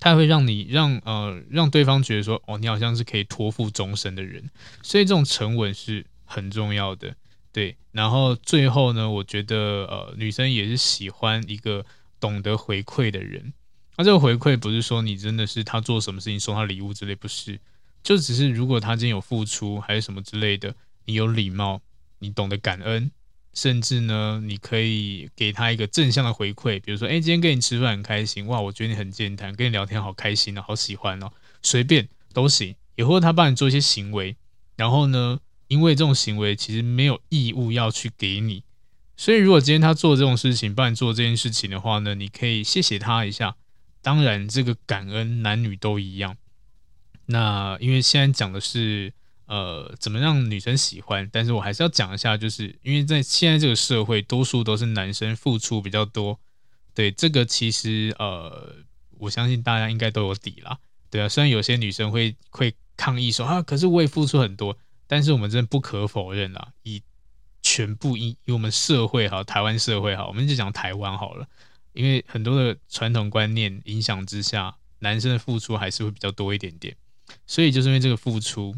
[SPEAKER 1] 她会让你让呃让对方觉得说，哦，你好像是可以托付终身的人。所以这种沉稳是很重要的，对。然后最后呢，我觉得呃女生也是喜欢一个懂得回馈的人。那这个回馈不是说你真的是他做什么事情送他礼物之类，不是，就只是如果他今天有付出还是什么之类的，你有礼貌。你懂得感恩，甚至呢，你可以给他一个正向的回馈，比如说，哎，今天跟你吃饭很开心，哇，我觉得你很健谈，跟你聊天好开心哦，好喜欢哦，随便都行。也或他帮你做一些行为，然后呢，因为这种行为其实没有义务要去给你，所以如果今天他做这种事情，帮你做这件事情的话呢，你可以谢谢他一下。当然，这个感恩男女都一样。那因为现在讲的是。呃，怎么让女生喜欢？但是我还是要讲一下，就是因为在现在这个社会，多数都是男生付出比较多。对，这个其实呃，我相信大家应该都有底啦。对啊，虽然有些女生会会抗议说啊，可是我也付出很多，但是我们真的不可否认啦，以全部以以我们社会好，台湾社会好，我们就讲台湾好了。因为很多的传统观念影响之下，男生的付出还是会比较多一点点，所以就是因为这个付出，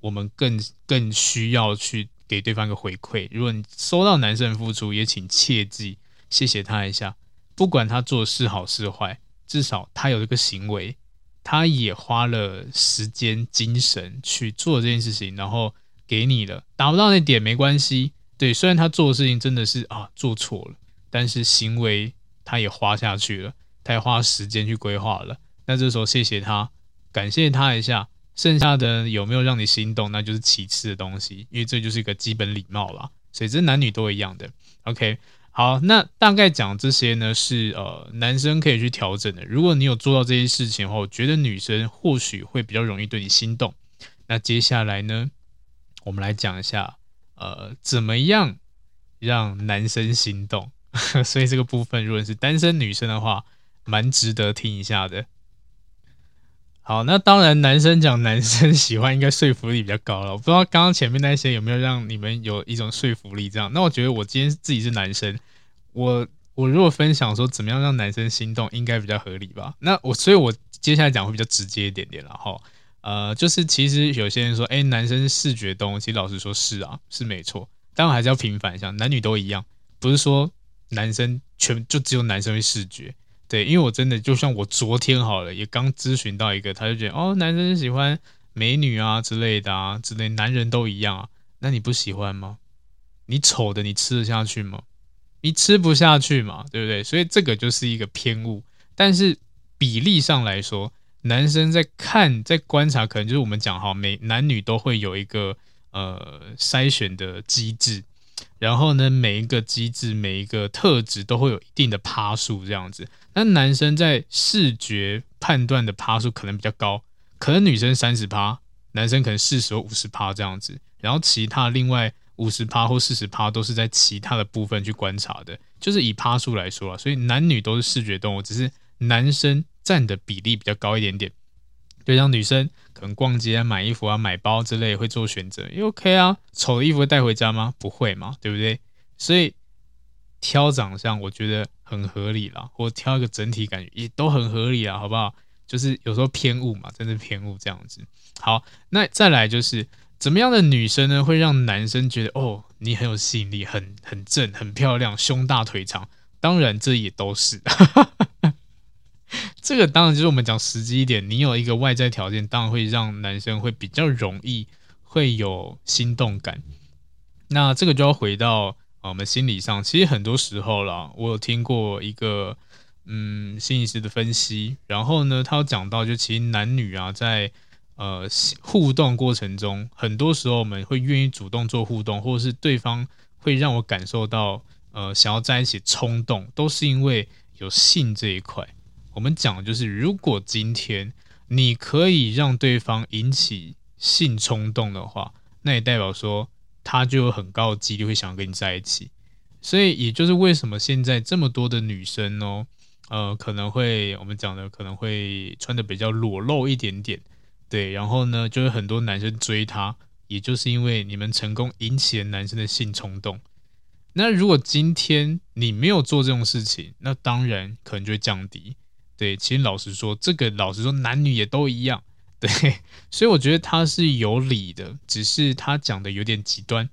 [SPEAKER 1] 我们更更需要去给对方一个回馈。如果你收到男生的付出，也请切记谢谢他一下，不管他做是好是坏，至少他有这个行为，他也花了时间精神去做这件事情，然后给你了，达不到那点没关系。对，虽然他做的事情真的是啊做错了，但是行为他也花下去了，他也花时间去规划了。那这时候谢谢他，感谢他一下，剩下的有没有让你心动，那就是其次的东西，因为这就是一个基本礼貌啦。所以这男女都一样的。OK，好，那大概讲这些呢，是呃男生可以去调整的。如果你有做到这些事情后，觉得女生或许会比较容易对你心动。那接下来呢，我们来讲一下。呃，怎么样让男生心动？所以这个部分，如果是单身女生的话，蛮值得听一下的。好，那当然，男生讲男生喜欢，应该说服力比较高了。我不知道刚刚前面那些有没有让你们有一种说服力？这样，那我觉得我今天自己是男生，我我如果分享说怎么样让男生心动，应该比较合理吧？那我，所以我接下来讲会比较直接一点点了哈。呃，就是其实有些人说，哎，男生视觉动物，其实老实说是啊，是没错。当然还是要平反一下，男女都一样，不是说男生全就只有男生会视觉。对，因为我真的就像我昨天好了，也刚咨询到一个，他就觉得哦，男生喜欢美女啊之类的啊之类，男人都一样啊，那你不喜欢吗？你丑的你吃得下去吗？你吃不下去嘛，对不对？所以这个就是一个偏误，但是比例上来说。男生在看，在观察，可能就是我们讲哈，每男女都会有一个呃筛选的机制，然后呢，每一个机制，每一个特质都会有一定的趴数这样子。那男生在视觉判断的趴数可能比较高，可能女生三十趴，男生可能四十或五十趴这样子，然后其他另外五十趴或四十趴都是在其他的部分去观察的，就是以趴数来说啊，所以男女都是视觉动物，只是男生。占的比例比较高一点点，就像女生可能逛街啊、买衣服啊、买包之类会做选择，也 OK 啊。丑的衣服会带回家吗？不会嘛，对不对？所以挑长相我觉得很合理啦，或挑一个整体感觉也都很合理啊，好不好？就是有时候偏误嘛，真的偏误这样子。好，那再来就是怎么样的女生呢，会让男生觉得哦，你很有吸引力，很很正，很漂亮，胸大腿长。当然这也都是。这个当然就是我们讲实际一点，你有一个外在条件，当然会让男生会比较容易会有心动感。那这个就要回到，我们心理上，其实很多时候啦，我有听过一个嗯心理师的分析，然后呢，他有讲到，就其实男女啊，在呃互动过程中，很多时候我们会愿意主动做互动，或者是对方会让我感受到呃想要在一起冲动，都是因为有性这一块。我们讲的就是，如果今天你可以让对方引起性冲动的话，那也代表说他就有很高的几率会想要跟你在一起。所以，也就是为什么现在这么多的女生哦，呃，可能会我们讲的可能会穿的比较裸露一点点，对，然后呢，就是很多男生追她，也就是因为你们成功引起了男生的性冲动。那如果今天你没有做这种事情，那当然可能就会降低。对，其实老实说，这个老实说，男女也都一样。对，所以我觉得他是有理的，只是他讲的有点极端。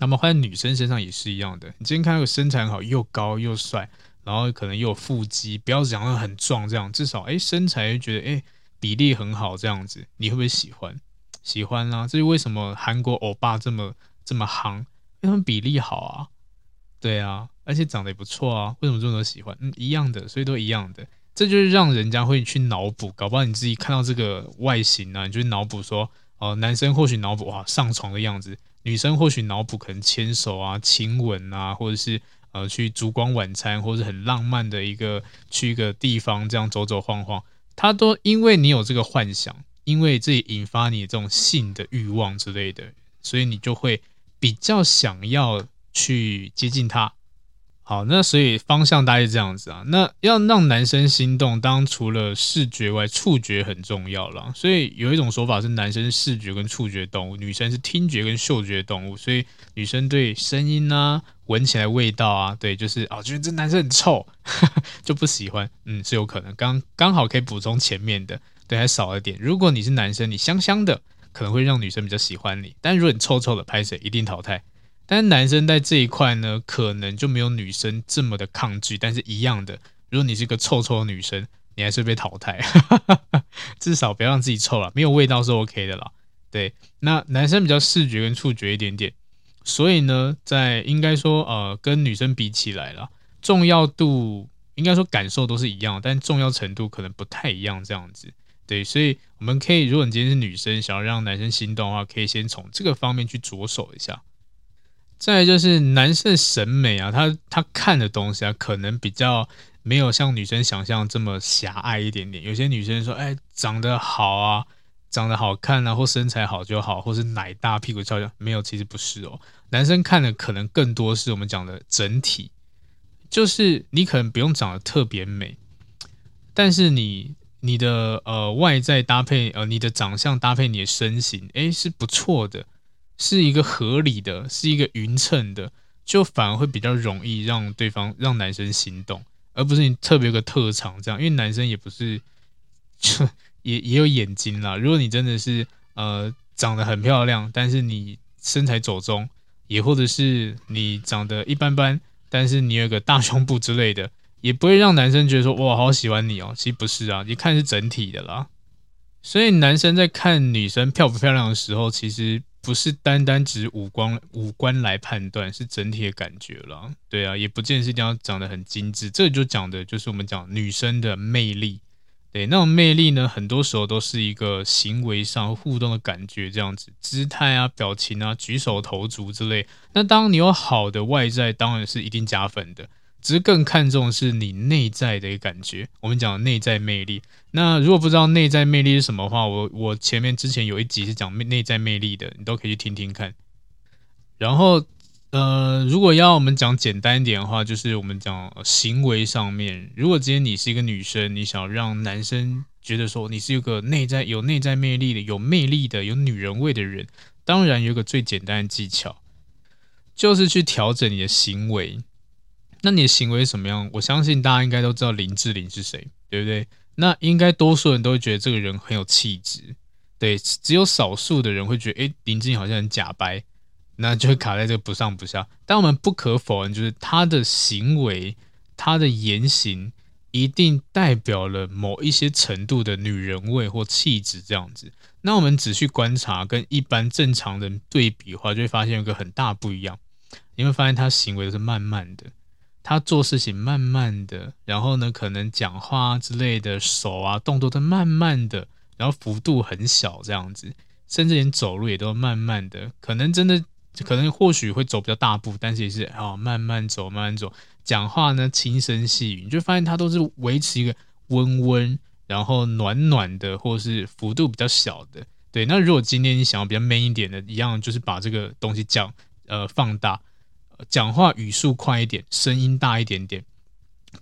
[SPEAKER 1] 那么换在女生身上也是一样的。你今天看到个身材好，又高又帅，然后可能又有腹肌，不要讲的很壮，这样至少哎身材就觉得哎比例很好，这样子你会不会喜欢？喜欢、啊，这是为什么韩国欧巴这么这么夯？因为他们比例好啊，对啊，而且长得也不错啊，为什么这么多喜欢？嗯，一样的，所以都一样的。这就是让人家会去脑补，搞不好你自己看到这个外形呢、啊，你就脑补说，哦、呃，男生或许脑补哇上床的样子，女生或许脑补可能牵手啊、亲吻啊，或者是呃去烛光晚餐，或者是很浪漫的一个去一个地方这样走走晃晃，他都因为你有这个幻想，因为这引发你这种性的欲望之类的，所以你就会比较想要去接近他。好，那所以方向大概是这样子啊。那要让男生心动，当然除了视觉外，触觉很重要啦。所以有一种说法是，男生是视觉跟触觉动物，女生是听觉跟嗅觉动物。所以女生对声音啊、闻起来味道啊，对，就是啊，觉得这男生很臭，呵 呵就不喜欢。嗯，是有可能。刚刚好可以补充前面的，对，还少了点。如果你是男生，你香香的，可能会让女生比较喜欢你。但如果你臭臭的，拍谁一定淘汰。但是男生在这一块呢，可能就没有女生这么的抗拒，但是一样的，如果你是个臭臭的女生，你还是被淘汰，至少不要让自己臭了，没有味道是 OK 的啦。对，那男生比较视觉跟触觉一点点，所以呢，在应该说呃，跟女生比起来啦，重要度应该说感受都是一样，但重要程度可能不太一样这样子。对，所以我们可以，如果你今天是女生，想要让男生心动的话，可以先从这个方面去着手一下。再来就是男生审美啊，他他看的东西啊，可能比较没有像女生想象这么狭隘一点点。有些女生说，哎，长得好啊，长得好看啊，或身材好就好，或是奶大屁股翘翘，没有，其实不是哦。男生看的可能更多是我们讲的整体，就是你可能不用长得特别美，但是你你的呃外在搭配呃你的长相搭配你的身形，哎，是不错的。是一个合理的，是一个匀称的，就反而会比较容易让对方让男生心动，而不是你特别有个特长这样，因为男生也不是，也也有眼睛啦。如果你真的是呃长得很漂亮，但是你身材走中，也或者是你长得一般般，但是你有个大胸部之类的，也不会让男生觉得说哇好喜欢你哦。其实不是啊，一看是整体的啦。所以男生在看女生漂不漂亮的时候，其实。不是单单指五官五官来判断，是整体的感觉了。对啊，也不见得是一定要长得很精致。这就讲的就是我们讲女生的魅力。对，那种魅力呢，很多时候都是一个行为上互动的感觉，这样子，姿态啊、表情啊、举手投足之类。那当你有好的外在，当然是一定加分的。只是更看重是你内在的一个感觉，我们讲内在魅力。那如果不知道内在魅力是什么的话，我我前面之前有一集是讲内在魅力的，你都可以去听听看。然后，呃，如果要我们讲简单一点的话，就是我们讲行为上面。如果今天你是一个女生，你想让男生觉得说你是一个内在有内在魅力的、有魅力的、有女人味的人，当然有一个最简单的技巧，就是去调整你的行为。那你的行为是什么样？我相信大家应该都知道林志玲是谁，对不对？那应该多数人都会觉得这个人很有气质，对，只有少数的人会觉得，诶，林志玲好像很假掰，那就会卡在这个不上不下。但我们不可否认，就是他的行为、他的言行，一定代表了某一些程度的女人味或气质这样子。那我们仔细观察，跟一般正常人对比的话，就会发现有个很大不一样。你会发现她行为是慢慢的。他做事情慢慢的，然后呢，可能讲话之类的，手啊动作都慢慢的，然后幅度很小这样子，甚至连走路也都慢慢的，可能真的可能或许会走比较大步，但是也是哦慢慢走慢慢走，讲话呢轻声细语，你就发现他都是维持一个温温，然后暖暖的，或是幅度比较小的。对，那如果今天你想要比较 man 一点的，一样就是把这个东西讲呃放大。讲话语速快一点，声音大一点点，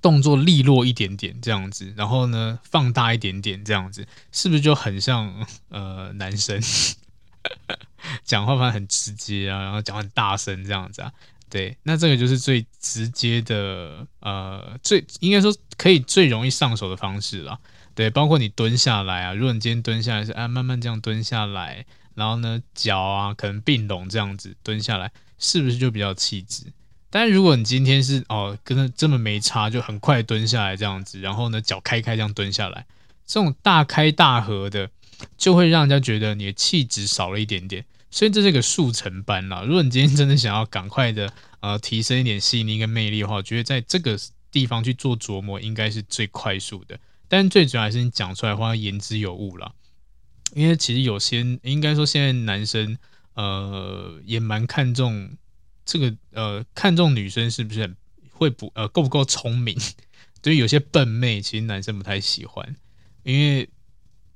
[SPEAKER 1] 动作利落一点点，这样子，然后呢，放大一点点，这样子，是不是就很像 呃男生？讲话反正很直接啊，然后讲话很大声这样子啊，对，那这个就是最直接的，呃，最应该说可以最容易上手的方式了。对，包括你蹲下来啊，如果你今天蹲下来是啊，慢慢这样蹲下来，然后呢，脚啊可能并拢这样子蹲下来。是不是就比较气质？但是如果你今天是哦，跟他这么没差，就很快蹲下来这样子，然后呢，脚开开这样蹲下来，这种大开大合的，就会让人家觉得你的气质少了一点点。所以这是一个速成班啦。如果你今天真的想要赶快的呃提升一点吸引力跟魅力的话，我觉得在这个地方去做琢磨，应该是最快速的。但最主要还是你讲出来的话言之有物啦。因为其实有些应该说现在男生。呃，也蛮看重这个，呃，看重女生是不是会不呃够不够聪明？对于有些笨妹，其实男生不太喜欢，因为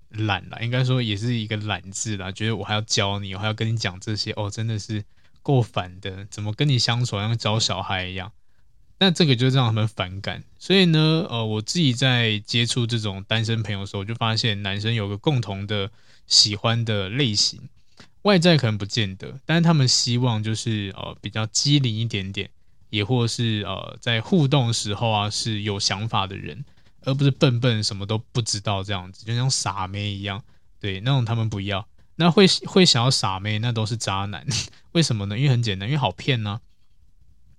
[SPEAKER 1] 懒啦，应该说也是一个懒字啦。觉得我还要教你，我还要跟你讲这些，哦，真的是够烦的，怎么跟你相处像教小孩一样？那这个就让他们反感。所以呢，呃，我自己在接触这种单身朋友的时候，我就发现男生有个共同的喜欢的类型，外在可能不见得，但是他们希望就是呃比较机灵一点点，也或是呃在互动时候啊是有想法的人，而不是笨笨什么都不知道这样子，就像傻妹一样。对，那种他们不要。那会会想要傻妹，那都是渣男。为什么呢？因为很简单，因为好骗呢、啊。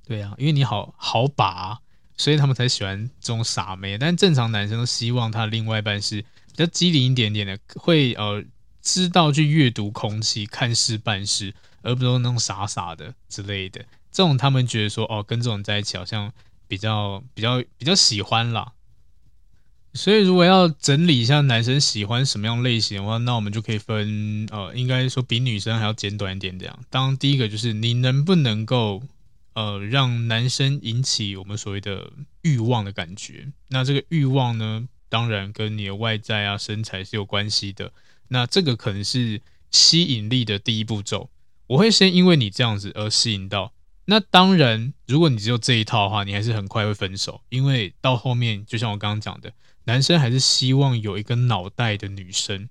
[SPEAKER 1] 对啊，因为你好好把、所以他们才喜欢这种傻妹。但正常男生都希望他另外一半是比较机灵一点点的，会呃知道去阅读空气、看事办事，而不是那种傻傻的之类的。这种他们觉得说哦，跟这种在一起好像比较比较比较喜欢啦。所以，如果要整理一下男生喜欢什么样类型的话，那我们就可以分，呃，应该说比女生还要简短一点这样。当第一个就是你能不能够，呃，让男生引起我们所谓的欲望的感觉。那这个欲望呢，当然跟你的外在啊、身材是有关系的。那这个可能是吸引力的第一步骤。我会先因为你这样子而吸引到。那当然，如果你只有这一套的话，你还是很快会分手，因为到后面，就像我刚刚讲的。男生还是希望有一个脑袋的女生，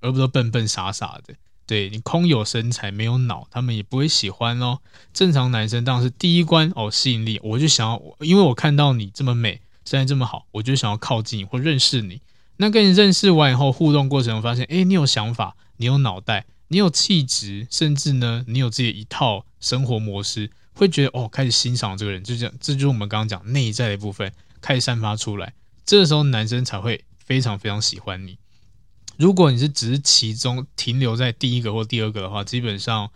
[SPEAKER 1] 而不是笨笨傻傻的。对，你空有身材没有脑，他们也不会喜欢哦。正常男生当然是第一关哦，吸引力，我就想要，因为我看到你这么美，身材这么好，我就想要靠近或认识你。那跟你认识完以后，互动过程发现，哎，你有想法，你有脑袋，你有气质，甚至呢，你有自己一套生活模式，会觉得哦，开始欣赏这个人，就这样，这就是我们刚刚讲内在的部分开始散发出来。这时候男生才会非常非常喜欢你。如果你是只是其中停留在第一个或第二个的话，基本上，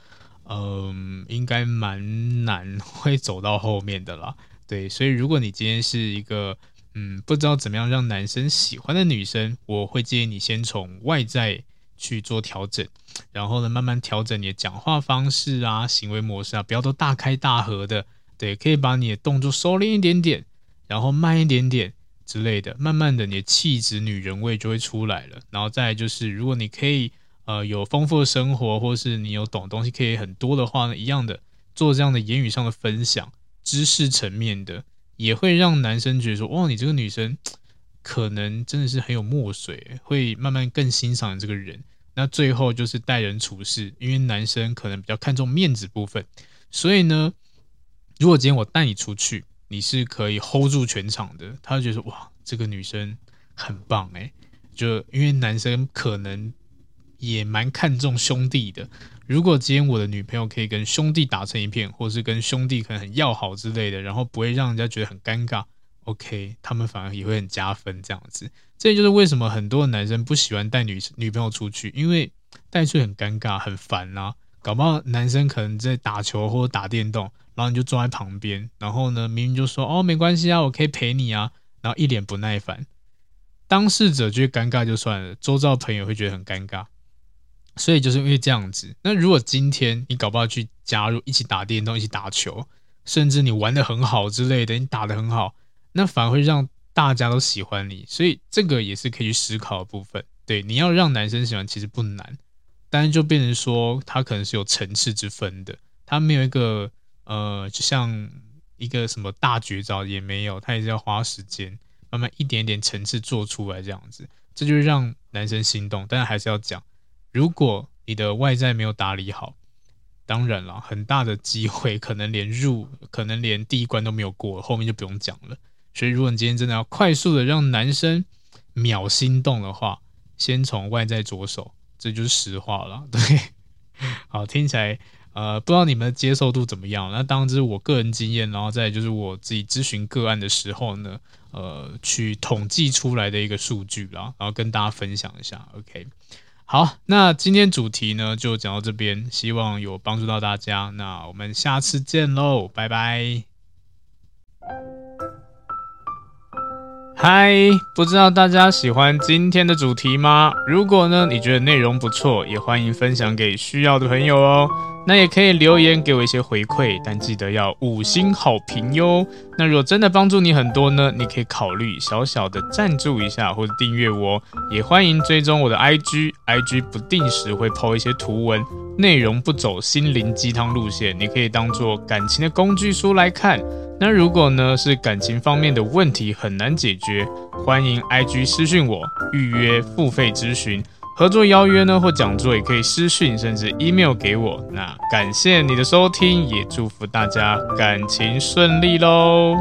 [SPEAKER 1] 嗯，应该蛮难会走到后面的啦。对，所以如果你今天是一个嗯不知道怎么样让男生喜欢的女生，我会建议你先从外在去做调整，然后呢慢慢调整你的讲话方式啊、行为模式啊，不要都大开大合的。对，可以把你的动作收敛一点点，然后慢一点点。之类的，慢慢的，你的气质、女人味就会出来了。然后再就是，如果你可以呃有丰富的生活，或是你有懂东西可以很多的话呢，一样的做这样的言语上的分享，知识层面的，也会让男生觉得说，哇，你这个女生 可能真的是很有墨水，会慢慢更欣赏这个人。那最后就是待人处事，因为男生可能比较看重面子部分，所以呢，如果今天我带你出去。你是可以 hold 住全场的，他就觉得哇，这个女生很棒诶。就因为男生可能也蛮看重兄弟的，如果今天我的女朋友可以跟兄弟打成一片，或是跟兄弟可能很要好之类的，然后不会让人家觉得很尴尬，OK，他们反而也会很加分这样子。这就是为什么很多男生不喜欢带女女朋友出去，因为带出去很尴尬、很烦啊，搞不好男生可能在打球或者打电动。然后你就坐在旁边，然后呢，明明就说哦，没关系啊，我可以陪你啊，然后一脸不耐烦，当事者觉得尴尬就算了，周遭朋友会觉得很尴尬，所以就是因为这样子。那如果今天你搞不好去加入一起打电动、一起打球，甚至你玩的很好之类的，你打的很好，那反而会让大家都喜欢你，所以这个也是可以去思考的部分。对，你要让男生喜欢其实不难，但是就变成说他可能是有层次之分的，他没有一个。呃，就像一个什么大绝招也没有，他也是要花时间，慢慢一点点层次做出来这样子，这就是让男生心动。但是还是要讲，如果你的外在没有打理好，当然了，很大的机会可能连入，可能连第一关都没有过，后面就不用讲了。所以，如果你今天真的要快速的让男生秒心动的话，先从外在着手，这就是实话了。对，好，听起来。呃，不知道你们的接受度怎么样？那当然是我个人经验，然后再就是我自己咨询个案的时候呢，呃，去统计出来的一个数据啦，然后跟大家分享一下。OK，好，那今天主题呢就讲到这边，希望有帮助到大家。那我们下次见喽，拜拜。嗨，不知道大家喜欢今天的主题吗？如果呢你觉得内容不错，也欢迎分享给需要的朋友哦。那也可以留言给我一些回馈，但记得要五星好评哟。那如果真的帮助你很多呢，你可以考虑小小的赞助一下或者订阅我，也欢迎追踪我的 IG，IG 不定时会抛一些图文，内容不走心灵鸡汤路线，你可以当做感情的工具书来看。那如果呢是感情方面的问题很难解决，欢迎 IG 私讯我预约付费咨询。合作邀约呢或讲座也可以私讯甚至 email 给我。那感谢你的收听，也祝福大家感情顺利喽。